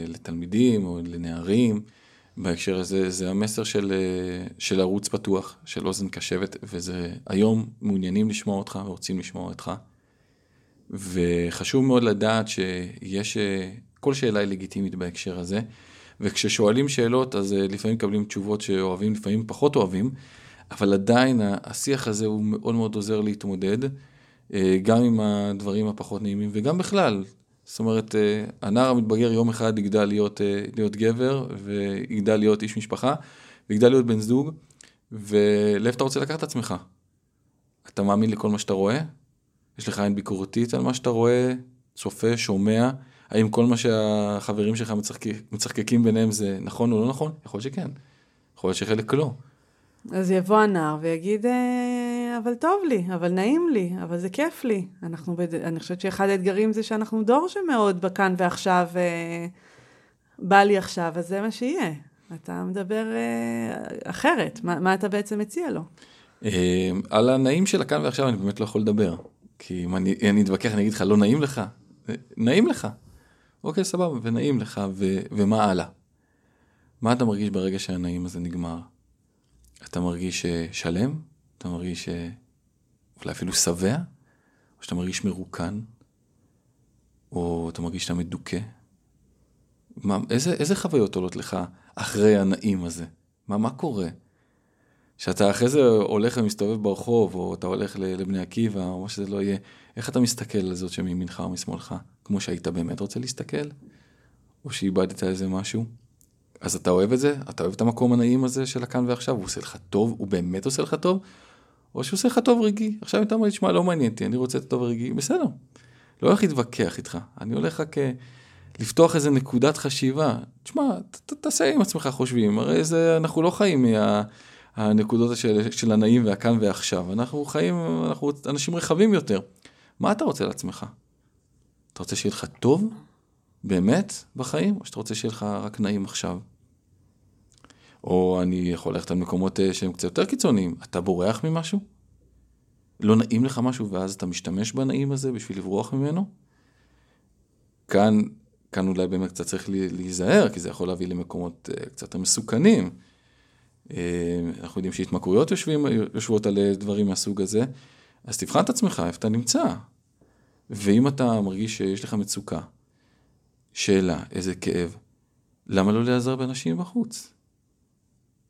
לתלמידים או לנערים בהקשר הזה, זה המסר של, של ערוץ פתוח, של אוזן קשבת, וזה היום מעוניינים לשמוע אותך ורוצים לשמוע אותך. וחשוב מאוד לדעת שיש, כל שאלה היא לגיטימית בהקשר הזה, וכששואלים שאלות אז לפעמים מקבלים תשובות שאוהבים, לפעמים פחות אוהבים, אבל עדיין השיח הזה הוא מאוד מאוד עוזר להתמודד, גם עם הדברים הפחות נעימים וגם בכלל. זאת אומרת, הנער המתבגר יום אחד יגדל להיות, להיות גבר ויגדל להיות איש משפחה ויגדל להיות בן זוג, ולאיפה אתה רוצה לקחת את עצמך? אתה מאמין לכל מה שאתה רואה? יש לך עין ביקורתית על מה שאתה רואה, צופה, שומע? האם כל מה שהחברים שלך מצחק... מצחקקים ביניהם זה נכון או לא נכון? יכול להיות שכן. יכול להיות שחלק לא. אז יבוא הנער ויגיד, אה, אבל טוב לי, אבל נעים לי, אבל זה כיף לי. אנחנו. אני חושבת שאחד האתגרים זה שאנחנו דור שמאוד בכאן ועכשיו, אה, בא לי עכשיו, אז זה מה שיהיה. אתה מדבר אה, אחרת, מה, מה אתה בעצם מציע לו? על הנעים של הכאן ועכשיו אני באמת לא יכול לדבר. כי אם אני, אני אתווכח, אני אגיד לך, לא נעים לך? נעים לך. אוקיי, סבבה, ונעים לך, ו, ומה הלאה? מה אתה מרגיש ברגע שהנעים הזה נגמר? אתה מרגיש אה, שלם? אתה מרגיש אה, אולי אפילו שבע? או שאתה מרגיש מרוקן? או אתה מרגיש שאתה מדוכא? מה, איזה, איזה חוויות עולות לך אחרי הנעים הזה? מה, מה קורה? שאתה אחרי זה הולך ומסתובב ברחוב, או אתה הולך לבני עקיבא, או מה שזה לא יהיה, איך אתה מסתכל על זאת שמימינך או משמאלך? כמו שהיית באמת רוצה להסתכל? או שאיבדת איזה משהו? אז אתה אוהב את זה? אתה אוהב את המקום הנעים הזה של הכאן ועכשיו? הוא עושה לך טוב? הוא באמת עושה לך טוב? או שהוא עושה לך טוב רגעי? עכשיו אתה אומר לי, תשמע, לא מעניין אותי, אני רוצה את הטוב הרגעי, בסדר. לא הולך להתווכח איתך, אני הולך רק אה, לפתוח איזה נקודת חשיבה. תשמע, תעשה עם עצמך חושבים, הרי זה, אנחנו לא חיים מהנקודות של, של הנעים והכאן ועכשיו, אנחנו חיים, אנחנו אנשים רחבים יותר. מה אתה רוצה לעצמך? אתה רוצה שיהיה לך טוב? באמת בחיים, או שאתה רוצה שיהיה לך רק נעים עכשיו? או אני יכול ללכת על מקומות אה, שהם קצת יותר קיצוניים, אתה בורח ממשהו? לא נעים לך משהו ואז אתה משתמש בנעים הזה בשביל לברוח ממנו? כאן, כאן אולי באמת קצת צריך להיזהר, כי זה יכול להביא למקומות אה, קצת יותר מסוכנים. אה, אנחנו יודעים שהתמכרויות יושבים, יושבות על דברים מהסוג הזה, אז תבחן את עצמך איפה אתה נמצא. ואם אתה מרגיש שיש לך מצוקה, שאלה, איזה כאב, למה לא להיעזר באנשים בחוץ?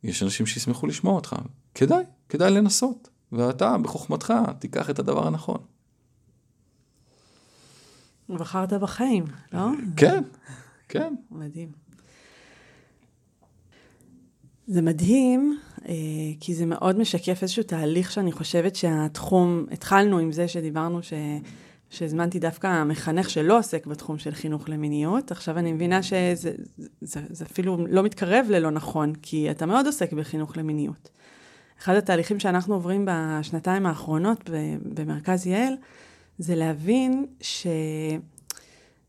יש אנשים שישמחו לשמוע אותך, כדאי, כדאי לנסות, ואתה בחוכמתך תיקח את הדבר הנכון. בחרת בחיים, לא? כן, כן. מדהים. זה מדהים, אה, כי זה מאוד משקף איזשהו תהליך שאני חושבת שהתחום, התחלנו עם זה שדיברנו ש... שהזמנתי דווקא מחנך שלא עוסק בתחום של חינוך למיניות. עכשיו אני מבינה שזה זה, זה, זה אפילו לא מתקרב ללא נכון, כי אתה מאוד עוסק בחינוך למיניות. אחד התהליכים שאנחנו עוברים בשנתיים האחרונות במרכז יעל, זה להבין ש...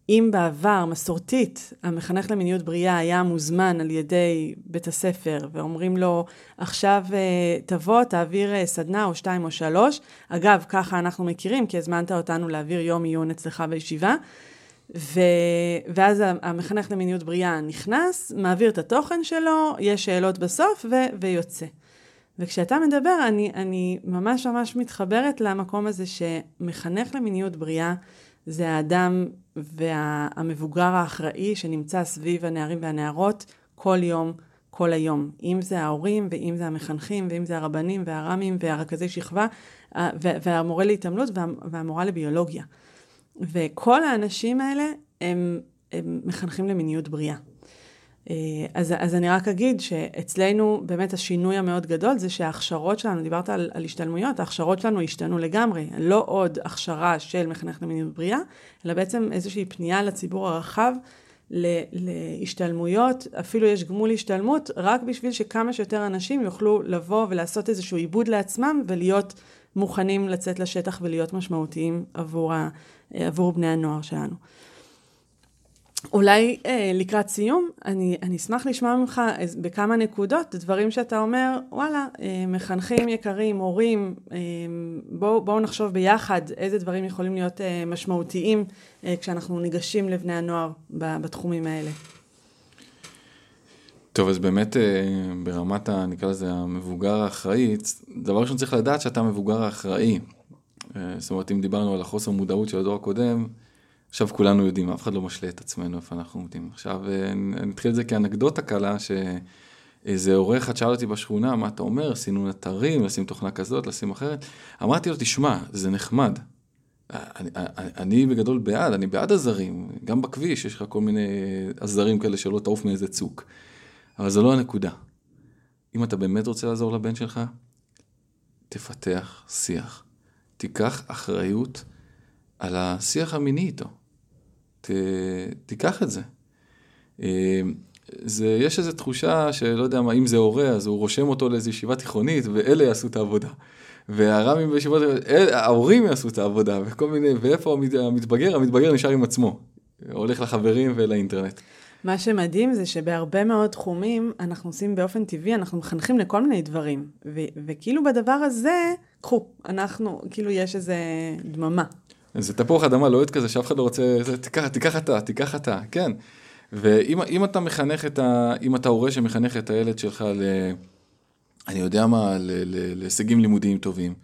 אם בעבר, מסורתית, המחנך למיניות בריאה היה מוזמן על ידי בית הספר, ואומרים לו, עכשיו אה, תבוא, תעביר אה, סדנה או שתיים או שלוש. אגב, ככה אנחנו מכירים, כי הזמנת אותנו להעביר יום עיון אצלך בישיבה. ו... ואז המחנך למיניות בריאה נכנס, מעביר את התוכן שלו, יש שאלות בסוף ו... ויוצא. וכשאתה מדבר, אני, אני ממש ממש מתחברת למקום הזה שמחנך למיניות בריאה זה האדם והמבוגר האחראי שנמצא סביב הנערים והנערות כל יום, כל היום. אם זה ההורים, ואם זה המחנכים, ואם זה הרבנים והר"מים והרכזי שכבה, והמורה להתעמלות והמורה לביולוגיה. וכל האנשים האלה הם, הם מחנכים למיניות בריאה. אה, אז, אז אני רק אגיד שאצלנו באמת השינוי המאוד גדול זה שההכשרות שלנו, דיברת על, על השתלמויות, ההכשרות שלנו השתנו לגמרי. לא עוד הכשרה של מחנך למיניות בריאה, אלא בעצם איזושהי פנייה לציבור הרחב להשתלמויות, אפילו יש גמול השתלמות, רק בשביל שכמה שיותר אנשים יוכלו לבוא ולעשות איזשהו עיבוד לעצמם ולהיות מוכנים לצאת לשטח ולהיות משמעותיים עבור, ה, עבור בני הנוער שלנו. אולי אה, לקראת סיום, אני, אני אשמח לשמוע ממך בכמה נקודות, דברים שאתה אומר, וואלה, אה, מחנכים יקרים, הורים, אה, בואו בוא נחשוב ביחד איזה דברים יכולים להיות אה, משמעותיים אה, כשאנחנו ניגשים לבני הנוער בתחומים האלה. טוב, אז באמת אה, ברמת, ה, נקרא לזה, המבוגר האחראי, דבר ראשון צריך לדעת שאתה המבוגר האחראי. אה, זאת אומרת, אם דיברנו על החוסר מודעות של הדור הקודם, עכשיו כולנו יודעים, אף אחד לא משלה את עצמנו איפה אנחנו עומדים. עכשיו, אה, אני אתחיל את זה כאנקדוטה קלה, שאיזה הורה אחד שאל אותי בשכונה, מה אתה אומר, סינון אתרים, לשים תוכנה כזאת, לשים אחרת. אמרתי לו, תשמע, זה נחמד. אני, אני, אני בגדול בעד, אני בעד עזרים. גם בכביש יש לך כל מיני עזרים כאלה שלא תעוף מאיזה צוק. אבל זו לא הנקודה. אם אתה באמת רוצה לעזור לבן שלך, תפתח שיח. תיקח אחריות על השיח המיני איתו. ת, תיקח את זה. אה, זה. יש איזו תחושה שלא יודע מה, אם זה הורה, אז הוא רושם אותו לאיזו ישיבה תיכונית, ואלה יעשו את העבודה. והר"מים בישיבות, ההורים יעשו את העבודה, וכל מיני, ואיפה המתבגר? המתבגר נשאר עם עצמו. הולך לחברים ולאינטרנט. מה שמדהים זה שבהרבה מאוד תחומים אנחנו עושים באופן טבעי, אנחנו מחנכים לכל מיני דברים. ו- וכאילו בדבר הזה, קחו, אנחנו, כאילו יש איזה דממה. זה תפוח אדמה לוהט כזה שאף אחד לא רוצה, זה, תיקח, תיקח אתה, תיקח אתה, כן. ואם אתה מחנך את ה... אם אתה הורה שמחנך את הילד שלך ל... אני יודע מה, להישגים לימודיים טובים,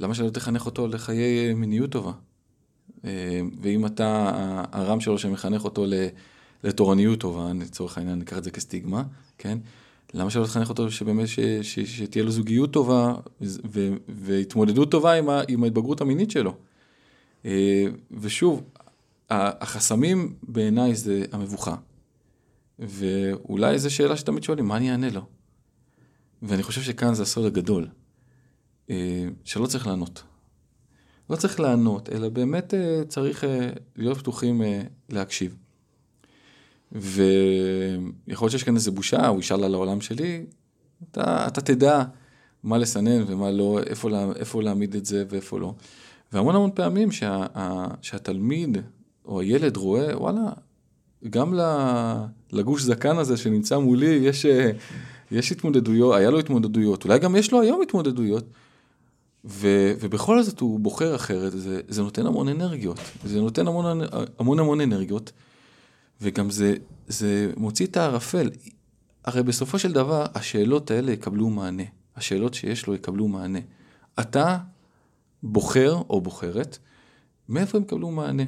למה שלא תחנך אותו לחיי מיניות טובה? אה, ואם אתה הרם שלו שמחנך אותו לתורניות טובה, לצורך העניין ניקח את זה כסטיגמה, כן? למה שלא תחנך אותו שבאמת ש, ש, שתהיה לו זוגיות טובה ו, והתמודדות טובה עם, ה, עם ההתבגרות המינית שלו? אה, ושוב, החסמים בעיניי זה המבוכה. ואולי זו שאלה שתמיד שואלים, מה אני אענה לו? ואני חושב שכאן זה הסוד הגדול, אה, שלא צריך לענות. לא צריך לענות, אלא באמת אה, צריך להיות פתוחים להקשיב. ויכול להיות שיש כאן איזה בושה, הוא ישאל על העולם שלי, אתה, אתה תדע מה לסנן ומה לא, איפה, איפה להעמיד את זה ואיפה לא. והמון המון פעמים שה, שהתלמיד או הילד רואה, וואלה, גם לגוש זקן הזה שנמצא מולי, יש, יש התמודדויות, היה לו התמודדויות, אולי גם יש לו היום התמודדויות, ו, ובכל זאת הוא בוחר אחרת, זה, זה נותן המון אנרגיות, זה נותן המון המון, המון אנרגיות. וגם זה, זה מוציא את הערפל. הרי בסופו של דבר, השאלות האלה יקבלו מענה. השאלות שיש לו יקבלו מענה. אתה בוחר או בוחרת, מאיפה הם יקבלו מענה?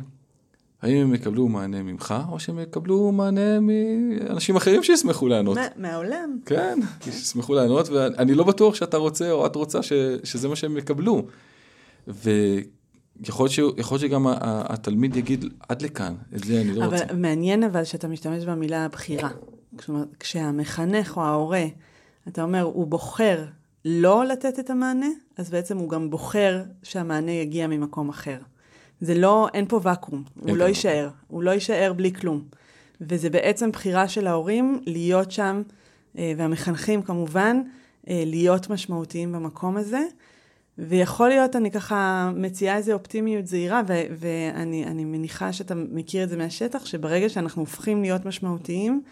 האם הם יקבלו מענה ממך, או שהם יקבלו מענה מאנשים אחרים שישמחו לענות? מהעולם. כן, שישמחו לענות, ואני לא בטוח שאתה רוצה או את רוצה ש, שזה מה שהם יקבלו. ו... יכול להיות שגם התלמיד יגיד עד לכאן, את זה אני לא אבל רוצה. אבל מעניין אבל שאתה משתמש במילה בחירה. כלומר, כשהמחנך או ההורה, אתה אומר, הוא בוחר לא לתת את המענה, אז בעצם הוא גם בוחר שהמענה יגיע ממקום אחר. זה לא, אין פה ואקום, הוא לא יישאר, הוא לא יישאר בלי כלום. וזה בעצם בחירה של ההורים להיות שם, אה, והמחנכים כמובן, אה, להיות משמעותיים במקום הזה. ויכול להיות, אני ככה מציעה איזו אופטימיות זהירה, ו- ואני מניחה שאתה מכיר את זה מהשטח, שברגע שאנחנו הופכים להיות משמעותיים,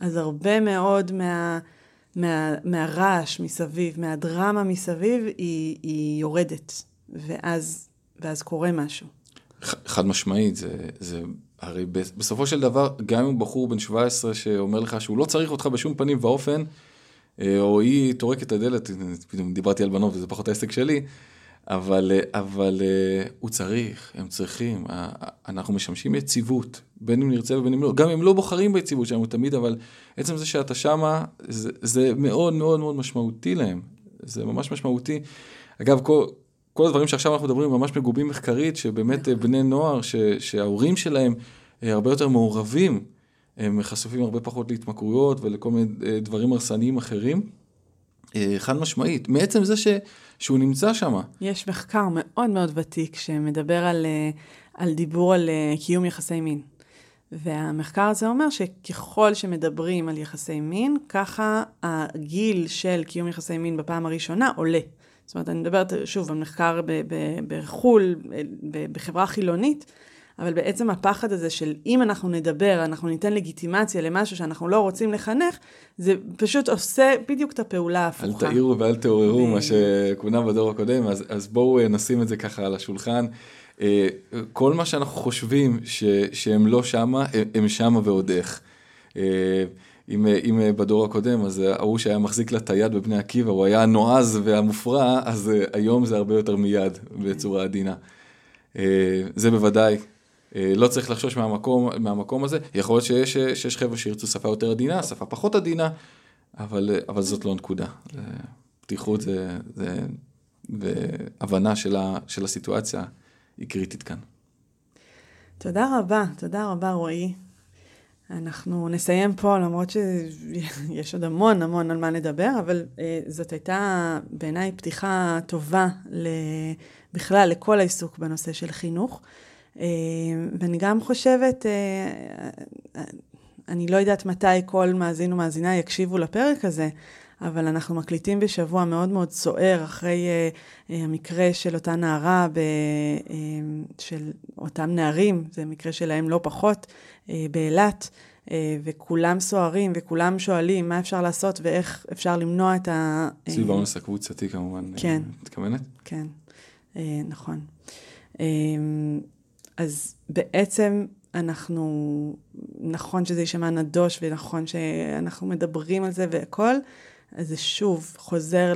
אז הרבה מאוד מה, מה, מהרעש מסביב, מהדרמה מסביב, היא, היא יורדת, ואז, ואז קורה משהו. חד משמעית, זה, זה הרי בסופו של דבר, גם אם בחור בן 17 שאומר לך שהוא לא צריך אותך בשום פנים ואופן, אה, או היא טורקת את הדלת, פתאום דיברתי על בנות וזה פחות העסק שלי, אבל, אה, אבל אה, הוא צריך, הם צריכים, אנחנו משמשים יציבות, בין אם נרצה ובין אם לא, גם אם לא בוחרים ביציבות שלנו תמיד, אבל עצם זה שאתה שמה, זה, זה מאוד מאוד מאוד משמעותי להם, זה ממש משמעותי. אגב, כל, כל הדברים שעכשיו אנחנו מדברים ממש מגובים מחקרית, שבאמת בני נוער, ש, שההורים שלהם הרבה יותר מעורבים הם חשופים הרבה פחות להתמכרויות ולכל מיני אה, דברים הרסניים אחרים. אה, חד משמעית, מעצם זה ש, שהוא נמצא שם. יש מחקר מאוד מאוד ותיק שמדבר על, אה, על דיבור על קיום יחסי מין. והמחקר הזה אומר שככל שמדברים על יחסי מין, ככה הגיל של קיום יחסי מין בפעם הראשונה עולה. זאת אומרת, אני מדברת שוב על מחקר בחו"ל, בחברה חילונית, אבל בעצם הפחד הזה של אם אנחנו נדבר, אנחנו ניתן לגיטימציה למשהו שאנחנו לא רוצים לחנך, זה פשוט עושה בדיוק את הפעולה ההפוכה. אל תעירו ואל תעוררו, מה שכונה בדור הקודם, אז, אז בואו אה, נשים את זה ככה על השולחן. אה, כל מה שאנחנו חושבים ש, שהם לא שמה, הם שמה ועוד איך. אה, אם, אם בדור הקודם, אז ההוא שהיה מחזיק לה את היד בבני עקיבא, הוא היה הנועז והמופרע, אז היום זה הרבה יותר מיד, בצורה עדינה. זה בוודאי אה, לא צריך לחשוש מהמקום, מהמקום הזה, יכול להיות שיש, שיש חבר'ה שירצו שפה יותר עדינה, שפה פחות עדינה, אבל, אבל זאת לא הנקודה. פתיחות זה, זה, והבנה של, ה, של הסיטואציה היא קריטית כאן. תודה רבה, תודה רבה רועי. אנחנו נסיים פה, למרות שיש עוד המון המון על מה לדבר, אבל אה, זאת הייתה בעיניי פתיחה טובה בכלל לכל העיסוק בנושא של חינוך. אה, ואני גם חושבת, אה, אני לא יודעת מתי כל מאזין ומאזינה יקשיבו לפרק הזה, אבל אנחנו מקליטים בשבוע מאוד מאוד סוער אחרי uh, uh, המקרה של אותה נערה, ב, uh, של אותם נערים, זה מקרה שלהם לא פחות, uh, באילת, uh, וכולם סוערים וכולם שואלים מה אפשר לעשות ואיך אפשר למנוע את ה... סביב האונס הקבוצתי כמובן, כן. מתכוונת? כן, uh, נכון. אז בעצם אנחנו, נכון שזה יישמע נדוש ונכון שאנחנו מדברים על זה והכל, אז זה שוב חוזר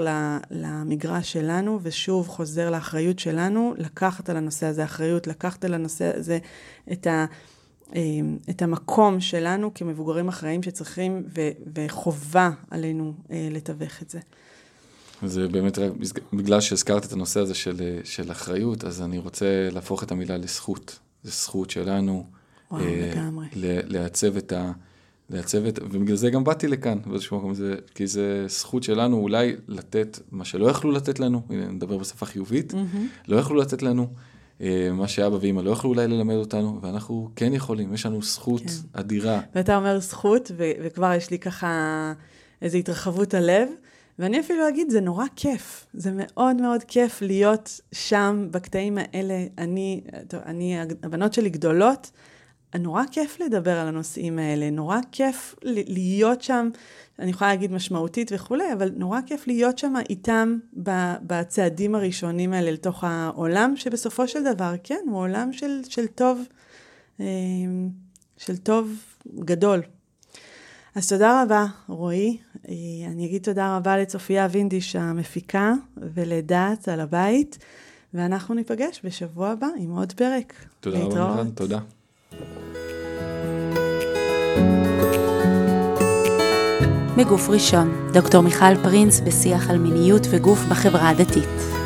למגרש שלנו ושוב חוזר לאחריות שלנו לקחת על הנושא הזה אחריות, לקחת על הנושא הזה את, ה, אמ, את המקום שלנו כמבוגרים אחראים שצריכים ו, וחובה עלינו אה, לתווך את זה. זה באמת רק בגלל שהזכרת את הנושא הזה של, של אחריות, אז אני רוצה להפוך את המילה לזכות. זו זכות שלנו. וואו, אה, לגמרי. לעצב את ה... לעצב את... ובגלל זה גם באתי לכאן, באיזשהו מקום, זה, כי זה זכות שלנו אולי לתת מה שלא יכלו לתת לנו, הנה נדבר בשפה חיובית, mm-hmm. לא יכלו לתת לנו, אה, מה שאבא ואמא לא יכלו אולי ללמד אותנו, ואנחנו כן יכולים, יש לנו זכות כן. אדירה. ואתה אומר זכות, ו- וכבר יש לי ככה איזו התרחבות הלב. ואני אפילו אגיד, זה נורא כיף. זה מאוד מאוד כיף להיות שם בקטעים האלה. אני, טוב, אני, הבנות שלי גדולות, נורא כיף לדבר על הנושאים האלה, נורא כיף להיות שם, אני יכולה להגיד משמעותית וכולי, אבל נורא כיף להיות שם איתם בצעדים הראשונים האלה לתוך העולם, שבסופו של דבר, כן, הוא עולם של, של טוב, אה, של טוב גדול. אז תודה רבה, רועי. אה, אני אגיד תודה רבה לצופיה וינדיש המפיקה ולדעת על הבית, ואנחנו ניפגש בשבוע הבא עם עוד פרק. תודה רבה, מיכל, תודה. מגוף ראשון, דוקטור מיכל פרינס בשיח על מיניות וגוף בחברה הדתית.